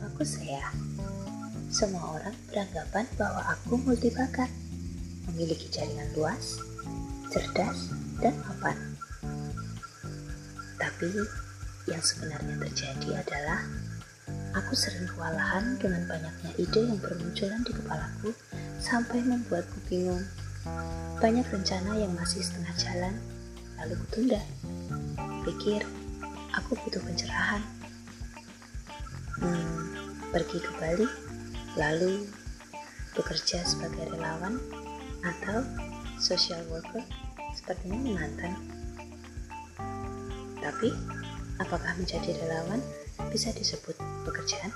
fokus saya. Semua orang beranggapan bahwa aku multibakat, memiliki jaringan luas, cerdas, dan mapan. Tapi yang sebenarnya terjadi adalah aku sering kewalahan dengan banyaknya ide yang bermunculan di kepalaku sampai membuatku bingung. Banyak rencana yang masih setengah jalan, lalu kutunda. Pikir, aku butuh pencerahan. Pergi ke Bali, lalu bekerja sebagai relawan atau social worker sepertinya menantang. Tapi, apakah menjadi relawan bisa disebut pekerjaan?